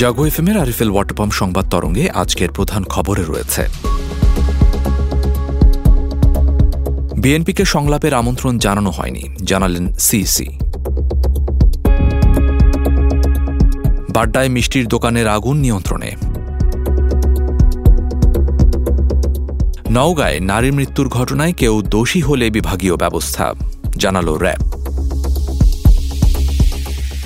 জাগো এফএমের আরিফেল ওয়াটারপাম্প সংবাদ তরঙ্গে আজকের প্রধান খবরে রয়েছে। বিএনপিকে সংলাপের আমন্ত্রণ জানানো হয়নি, জানালেন সিসি বাড্ডায় মিষ্টির দোকানের আগুন নিয়ন্ত্রণে। নওগাঁয় নারী মৃত্যুর ঘটনায় কেউ দোষী হলে বিভাগীয় ব্যবস্থা, জানাল র্যাব।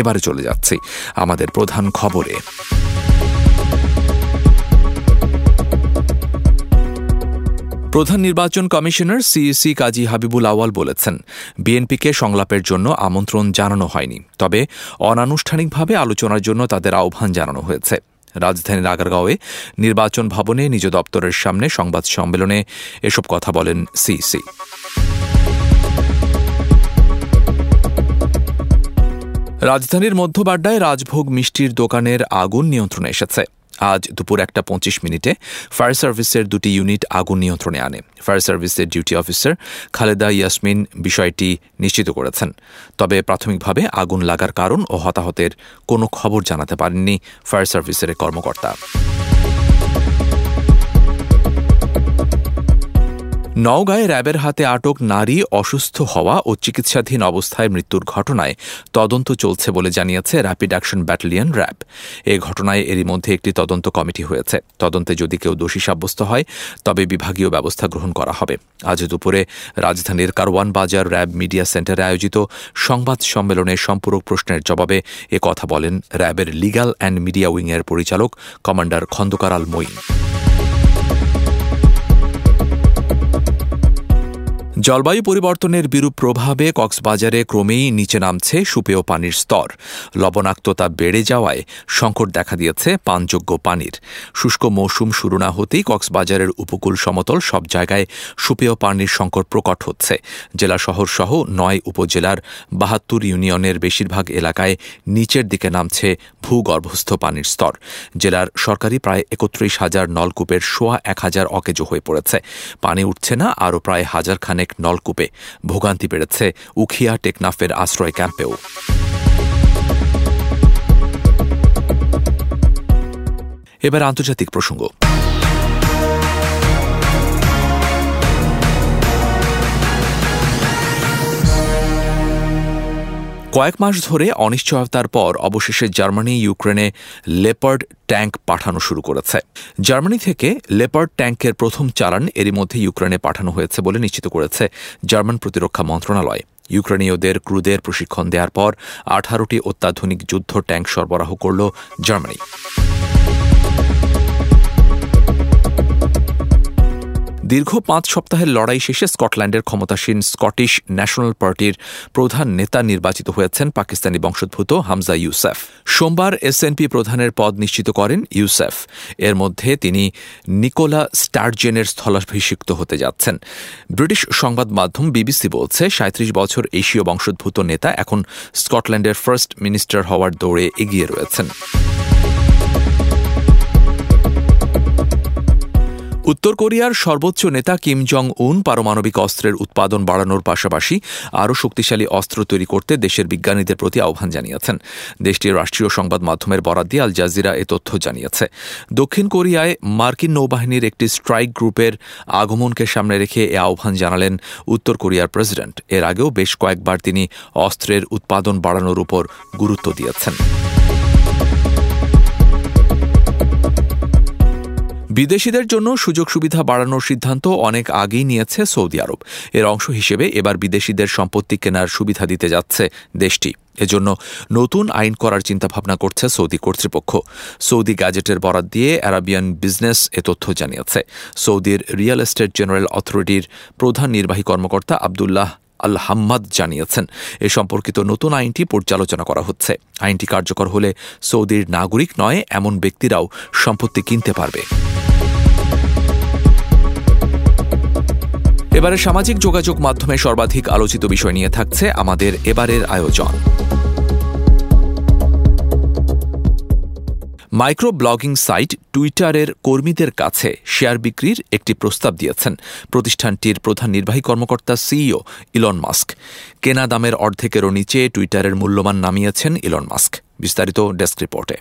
এবারে চলে যাচ্ছি আমাদের প্রধান খবরে। প্রধান নির্বাচন কমিশনার সিইসি কাজী হাবিবুল আওয়াল বলেছেন, বিএনপিকে সংলাপের জন্য আমন্ত্রণ জানানো হয়নি। তবে অনানুষ্ঠানিকভাবে আলোচনার জন্য তাদের আহ্বান জানানো হয়েছে। রাজধানীর আগারগাঁওয়ে নির্বাচন ভবনে নিজ দপ্তরের সামনে সংবাদ সম্মেলনে এসব কথা বলেন সিইসি রাজধানীর মধ্যবাড্ডায় রাজভোগ মিষ্টির দোকানের আগুন নিয়ন্ত্রণে এসেছে। আজ দুপুর একটা পঁচিশ মিনিটে ফায়ার সার্ভিসের দুটি ইউনিট আগুন নিয়ন্ত্রণে আনে। ফায়ার সার্ভিসের ডিউটি অফিসার খালেদা ইয়াসমিন বিষয়টি নিশ্চিত করেছেন। তবে প্রাথমিকভাবে আগুন লাগার কারণ ও হতাহতের কোনো খবর জানাতে পারেননি ফায়ার সার্ভিসের কর্মকর্তা। নওগাঁয় র্যাবের হাতে আটক নারী অসুস্থ হওয়া ও চিকিৎসাধীন অবস্থায় মৃত্যুর ঘটনায় তদন্ত চলছে বলে জানিয়েছে র্যাপিড অ্যাকশন ব্যাটালিয়ন র্যাব এ ঘটনায় এরই মধ্যে একটি তদন্ত কমিটি হয়েছে। তদন্তে যদি কেউ দোষী সাব্যস্ত হয়, তবে বিভাগীয় ব্যবস্থা গ্রহণ করা হবে। আজ দুপুরে রাজধানীর কারওয়ান বাজার র্যাব মিডিয়া সেন্টারে আয়োজিত সংবাদ সম্মেলনে সম্পূরক প্রশ্নের জবাবে এ কথা বলেন র্যাবের লিগাল অ্যান্ড মিডিয়া উইংয়ের পরিচালক কমান্ডার খন্দকার আল মঈন জলবায়ু পরিবর্তনের বিরূপ প্রভাবে কক্সবাজারে ক্রমেই নিচে নামছে সুপেয় পানির স্তর। লবণাক্ততা বেড়ে যাওয়ায় সংকট দেখা দিয়েছে পানযোগ্য পানির। শুষ্ক মৌসুম শুরু না হতেই কক্সবাজারের উপকূল সমতল সব জায়গায় সুপেয় পানির সংকট প্রকট হচ্ছে। জেলা শহর সহ নয় উপজেলার বাহাত্তর ইউনিয়নের বেশিরভাগ এলাকায় নিচের দিকে নামছে ভূগর্ভস্থ পানির স্তর। জেলার সরকারি প্রায় একত্রিশ হাজার নলকূপের সোয়া এক হাজার অকেজো হয়ে পড়েছে। পানি উঠছে না, আরও প্রায় হাজার খানেক নলকূপে। ভোগান্তি বেড়েছে উখিয়া টেকনাফের আশ্রয় ক্যাম্পেও। এবার আন্তর্জাতিক প্রসঙ্গ। কয়েক মাস ধরে অনিশ্চয়তার পর অবশেষে জার্মানি, ইউক্রেনে লেপার্ড ট্যাঙ্ক পাঠানো শুরু করেছে। জার্মানি থেকে লেপার্ড ট্যাঙ্কের প্রথম চালান এরই মধ্যে ইউক্রেনে পাঠানো হয়েছে বলে নিশ্চিত করেছে জার্মান প্রতিরক্ষা মন্ত্রণালয়। ইউক্রেনীয়দের ক্রুদের প্রশিক্ষণ দেওয়ার পর আঠারোটি অত্যাধুনিক যুদ্ধ ট্যাঙ্ক সরবরাহ করল জার্মানি। দীর্ঘ পাঁচ সপ্তাহের লড়াই শেষে স্কটল্যান্ডের ক্ষমতাসীন স্কটিশ ন্যাশনাল পার্টির প্রধান নেতা নির্বাচিত হয়েছেন পাকিস্তানি বংশোদ্ভূত হামজা ইউসেফ। সোমবার এসএনপি প্রধানের পদ নিশ্চিত করেন ইউসেফ। এর মধ্যে তিনি নিকোলা স্টার্জেনের স্থলাভিষিক্ত হতে যাচ্ছেন। ব্রিটিশ সংবাদ মাধ্যম বিবিসি বলছে সাঁত্রিশ বছর এশীয় বংশোদ্ভূত নেতা এখন স্কটল্যান্ডের ফার্স্ট মিনিস্টার হওয়ার দৌড়ে এগিয়ে রয়েছেন। উত্তর কোরিয়ার সর্বোচ্চ নেতা কিম জং উন পারমাণবিক অস্ত্রের উৎপাদন বাড়ানোর পাশাপাশি আরও শক্তিশালী অস্ত্র তৈরি করতে দেশের বিজ্ঞানীদের প্রতি আহ্বান জানিয়েছেন। দেশটির রাষ্ট্রীয় সংবাদ মাধ্যমের বরাদ দিয়ে আল জাজিরা এ তথ্য জানিয়েছে। দক্ষিণ কোরিয়ায় মার্কিন নৌবাহিনীর একটি স্ট্রাইক গ্রুপের আগমনকে সামনে রেখে এ আহ্বান জানালেন উত্তর কোরিয়ার প্রেসিডেন্ট। এর আগেও বেশ কয়েকবার তিনি অস্ত্রের উৎপাদন বাড়ানোর উপর গুরুত্ব দিয়েছেন। বিদেশিদের জন্য সুযোগ সুবিধা বাড়ানোর সিদ্ধান্ত অনেক আগেই নিয়েছে সৌদি আরব। এর অংশ হিসেবে এবার বিদেশিদের সম্পত্তি কেনার সুবিধা দিতে যাচ্ছে দেশটি। এজন্য নতুন আইন করার চিন্তাভাবনা করছে সৌদি কর্তৃপক্ষ। সৌদি গ্যাজেটের বরাদ দিয়ে অ্যারাবিয়ান বিজনেস এ তথ্য জানিয়েছে। সৌদির রিয়েল এস্টেট জেনারেল অথরিটির প্রধান নির্বাহী কর্মকর্তা আবদুল্লাহ আল হাম্মাদ জানিয়েছেন। এ সম্পর্কিত নতুন আইনটি পর্যালোচনা করা হচ্ছে। আইনটি কার্যকর হলে সৌদির নাগরিক নয়, এমন ব্যক্তিরাও সম্পত্তি কিনতে পারবে। এবারে সামাজিক যোগাযোগ মাধ্যমে সর্বাধিক আলোচিত বিষয় নিয়ে থাকছে আমাদের এবারের আয়োজন। মাইক্রো ব্লগিং সাইট টুইটারের কর্মীদের কাছে শেয়ার বিক্রির একটি প্রস্তাব দিয়েছেন প্রতিষ্ঠানটির প্রধান নির্বাহী কর্মকর্তা সিইও ইলন মাস্ক। কেনা দামের অর্ধেকেরও নিচে টুইটারের মূল্যমান নামিয়েছেন ইলন মাস্ক। বিস্তারিত ডেস্ক রিপোর্টে।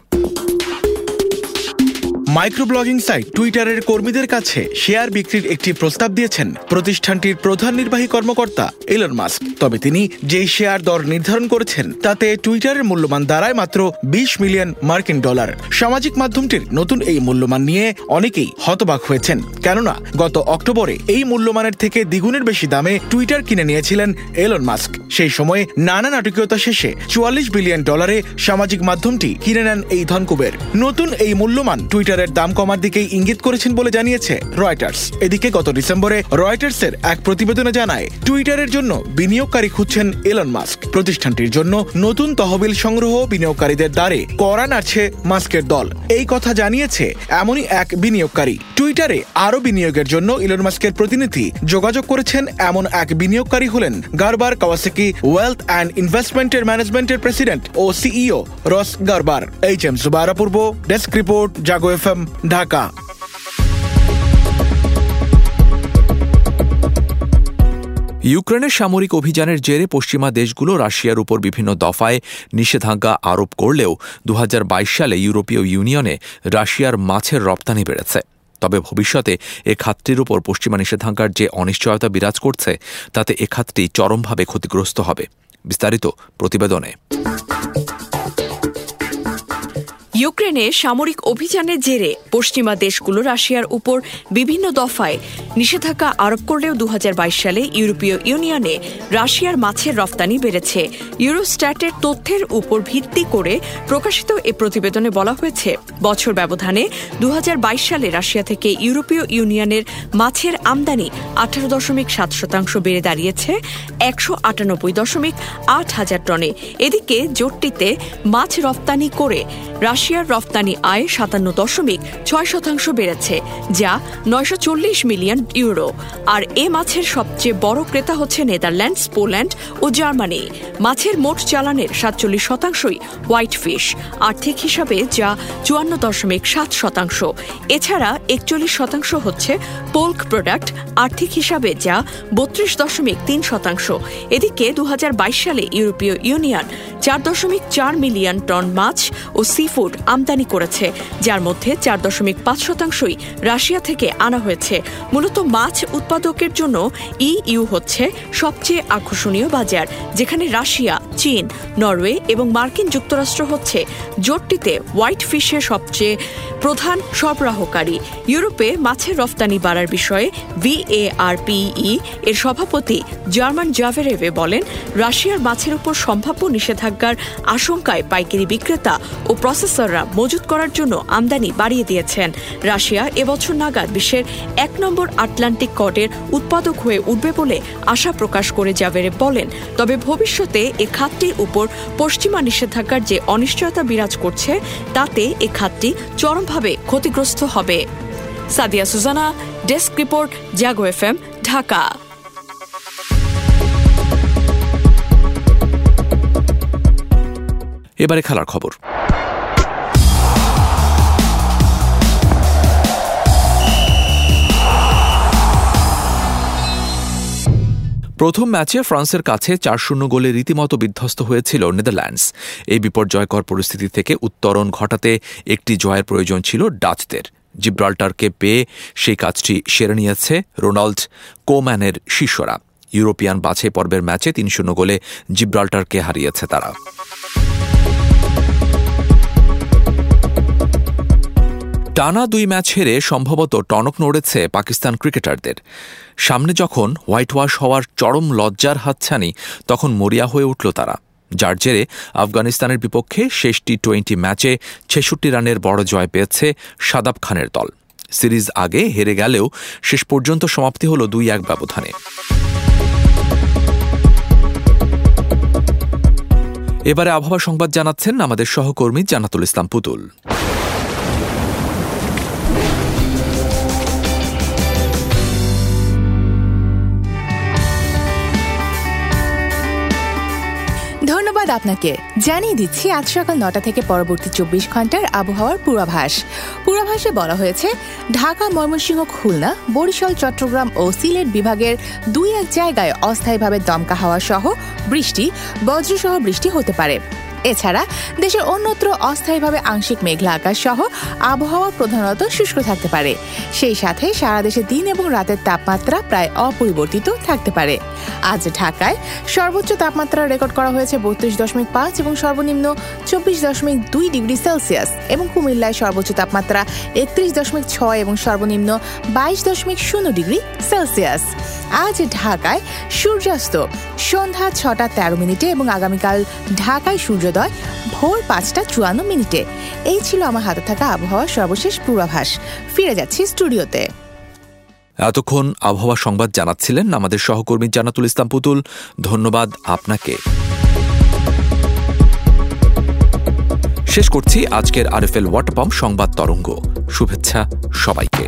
মাইক্রোব্লগিং সাইট টুইটারের কর্মীদের কাছে শেয়ার বিক্রির একটি প্রস্তাব দিয়েছেন প্রতিষ্ঠানটির প্রধান নির্বাহী কর্মকর্তা এলন মাস্ক। তবে তিনি যেই শেয়ার দর নির্ধারণ করেছেন, তাতে টুইটারের মূল্যমান দাঁড়ায় মাত্র বিশ মিলিয়ন মার্কিন ডলার। সামাজিক মাধ্যমটির নতুন এই মূল্যমান নিয়ে অনেকেই হতবাক হয়েছেন। কেননা, গত অক্টোবরে এই মূল্যমানের থেকে দ্বিগুণের বেশি দামে টুইটার কিনে নিয়েছিলেন এলন মাস্ক। সেই সময়ে নানা নাটকীয়তা শেষে চুয়াল্লিশ বিলিয়ন ডলারে সামাজিক মাধ্যমটি কিনে নেন এই ধনকুবের। নতুন এই মূল্যমান টুইটার শেয়ারের দাম কমার দিকেই ইঙ্গিত করেছেন বলে জানিয়েছে রয়টার্স। এদিকে গত ডিসেম্বরে রয়টার্সের এক প্রতিবেদনে জানায়, টুইটারের জন্য বিনিয়োগকারী খুঁজছেন এলন মাস্ক। প্রতিষ্ঠানটির জন্য নতুন তহবিল সংগ্রহ বিনিয়োগকারীদের দ্বারে করা নাড়ছে মাস্কের দল। এই কথা জানিয়েছে এমনই এক বিনিয়োগকারী। টুইটারে আরও বিনিয়োগের জন্য ইলন মাস্কের প্রতিনিধি যোগাযোগ করেছেন এমন এক বিনিয়োগকারী হলেন গারবার কাওয়াসাকি ওয়েলথ অ্যান্ড ইনভেস্টমেন্টের ম্যানেজমেন্টের প্রেসিডেন্ট ও CEO Ross গারবার। H M Jubara পূর্ব, desk report, Jago F FM Dhaka. ইউক্রেনের সামরিক অভিযানের জেরে পশ্চিমা দেশগুলো রাশিয়ার উপর বিভিন্ন দফায় নিষেধাজ্ঞা আরোপ করলেও দু হাজার বাইশ সালে ইউরোপীয় ইউনিয়নে রাশিয়ার মাছের রপ্তানি বেড়েছে। তবে ভবিষ্যতে এ খাতটির উপর পশ্চিমা নিষেধাজ্ঞার যে অনিশ্চয়তা বিরাজ করছে, তাতে এ খাতটি চরমভাবে ক্ষতিগ্রস্ত হবে। বিস্তারিত প্রতিবেদনে। ইউক্রেনে সামরিক অভিযানের জেরে পশ্চিমা দেশগুলো রাশিয়ার উপর বিভিন্ন দফায় নিষেধাজ্ঞা আরোপ করলেও দুহাজার বাইশ সালে ইউরোপীয় ইউনিয়নে রাশিয়ার মাছের রফতানি বেড়েছে। ইউরোস্ট্যাটের তথ্যের উপর ভিত্তি করে প্রকাশিত এ প্রতিবেদনে বলা হয়েছে, বছর ব্যবধানে দু হাজার বাইশ সালে রাশিয়া থেকে ইউরোপীয় ইউনিয়নের মাছের আমদানি আঠারো দশমিক সাত শতাংশ বেড়ে দাঁড়িয়েছে, একশো আটানব্বই দশমিক আট হাজার টনে। এদিকে জোটটিতে মাছ রপ্তানি করে রাশিয়ার রপ্তানি আয় সাতান্ন দশমিক ছয় শতাংশ বেড়েছে, যা নয়শো চল্লিশ মিলিয়ন ইউরো। আর এ মাছের সবচেয়ে বড় ক্রেতা হচ্ছে নেদারল্যান্ডস, পোল্যান্ড ও জার্মানি। মাছের মোট চালানের সাতচল্লিশ শতাংশই হোয়াইট ফিশ, আর্থিক হিসাবে যা চুয়ান্ন দশমিক সাত শতাংশ। এছাড়া একচল্লিশ শতাংশ হচ্ছে পোল্ক প্রোডাক্ট, আর্থিক হিসাবে যা বত্রিশ দশমিক তিন শতাংশ। এদিকে দু হাজার বাইশ সালে ইউরোপীয় ইউনিয়ন চার দশমিক চার মিলিয়ন টন মাছ ও সি ফুড আমদানি করেছে, যার মধ্যে চার দশমিক পাঁচ শতাংশই রাশিয়া থেকে আনা হয়েছে। মূলত মাছ উৎপাদকের জন্য ইইউ হচ্ছে সবচেয়ে আকর্ষণীয় বাজার, যেখানে রাশিয়া, চীন, নরওয়ে এবং মার্কিন যুক্তরাষ্ট্র হচ্ছে জোটটিতে হোয়াইট ফিশের সবচেয়ে প্রধান সরবরাহকারী। ইউরোপে মাছের রফতানি বাড়ার বিষয়ে ভিএআরপিই এর সভাপতি জার্মান জাভেরেভে বলেন, রাশিয়ার মাছের উপর সম্ভাব্য নিষেধাজ্ঞার আশঙ্কায় পাইকারি বিক্রেতা ও প্রসেসররা মজুত করার জন্য আমদানি বাড়িয়ে দিয়েছেন। রাশিয়া এবছর নাগাদ বিশ্বের এক নম্বর আটলান্টিক কডের উৎপাদক হয়ে উঠবে বলে আশা প্রকাশ করে জাভেরে বলেন। তবে ভবিষ্যতে এ খাতটির উপর পশ্চিমা নিষেধাজ্ঞার যে অনিশ্চয়তা বিরাজ করছে, তাতে এ খাতটি চরমভাবে ক্ষতিগ্রস্ত হবে। Sadia Sujana, desk report, Jago F Dhaka. এবারে খেলার খবর। প্রথম ম্যাচে ফ্রান্সের কাছে চার শূন্য গোলে রীতিমতো বিধ্বস্ত হয়েছিল নেদারল্যান্ডস। এই বিপর্যয়কর পরিস্থিতি থেকে উত্তরণ ঘটাতে একটি জয়ের প্রয়োজন ছিল ডাচদের। জিব্রাল্টারকে পেয়ে সেই কাজটি সেরে নিয়েছে রোনাল্ড কোম্যানের শিষ্যরা। ইউরোপিয়ান বাছাই পর্বের ম্যাচে তিন শূন্য গোলে জিব্রাল্টারকে হারিয়েছে তারা। টানা দুই ম্যাচ হেরে সম্ভবত টনক নড়েছে পাকিস্তান ক্রিকেটারদের। সামনে যখন হোয়াইট ওয়াশ হওয়ার চরম লজ্জার হাতছানি, তখন মরিয়া হয়ে উঠল তারা। যার জেরে আফগানিস্তানের বিপক্ষে শেষ টি টোয়েন্টি ম্যাচে ছেষট্টি রানের বড় জয় পেয়েছে সাদাব খানের দল। সিরিজ আগে হেরে গেলেও শেষ পর্যন্ত সমাপ্তি হল দুই এক ব্যবধানে। এবারে আবহাওয়া সংবাদ জানাচ্ছেন আমাদের সহকর্মী জানাতুল ইসলাম পুতুল। ধন্যবাদ আপনাকে। জানিয়ে দিচ্ছি আজ সকাল নটা থেকে পরবর্তী চব্বিশ ঘণ্টার আবহাওয়ার পূর্বাভাস। পূর্বাভাসে বলা হয়েছে, ঢাকা, ময়মনসিংহ, খুলনা, বরিশাল, চট্টগ্রাম ও সিলেট বিভাগের দুই এক জায়গায় অস্থায়ীভাবে দমকা হাওয়া সহ বৃষ্টি, বজ্রসহ বৃষ্টি হতে পারে। এছাড়া দেশের অন্যত্র অস্থায়ীভাবে আংশিক মেঘলা আকাশ সহ আবহাওয়া প্রধানত শুষ্ক থাকতে পারে। সেই সাথে সারা দেশে দিন এবং রাতের তাপমাত্রা প্রায় অপরিবর্তিত থাকতে পারে। আজ ঢাকায় সর্বোচ্চ তাপমাত্রা রেকর্ড করা হয়েছে বত্রিশ দশমিক পাঁচ এবং সর্বনিম্ন চব্বিশ দশমিক দুই ডিগ্রি সেলসিয়াস এবং কুমিল্লায় সর্বোচ্চ তাপমাত্রা একত্রিশ দশমিক ছয় এবং সর্বনিম্ন বাইশ দশমিক শূন্য ডিগ্রি সেলসিয়াস। আজ ঢাকায় সূর্যাস্ত সন্ধ্যা ছটা তেরো মিনিটে এবং আগামীকাল ঢাকায় সূর্যোদয়, ভোর পাঁচটা চুয়ান্ন মিনিটে। এই ছিল আমার হাতে থাকা আবহাওয়ার সর্বশেষ পূর্বাভাস। ফিরে যাচ্ছি স্টুডিওতে। এতক্ষণ আবহাওয়া সংবাদ জানাচ্ছিলেন আমাদের সহকর্মী জানাতুল ইসলাম পুতুল। ধন্যবাদ আপনাকে। শেষ করছি আজকের আরএফএল ওয়াটার পাম্প সংবাদ তরঙ্গ। শুভেচ্ছা সবাইকে।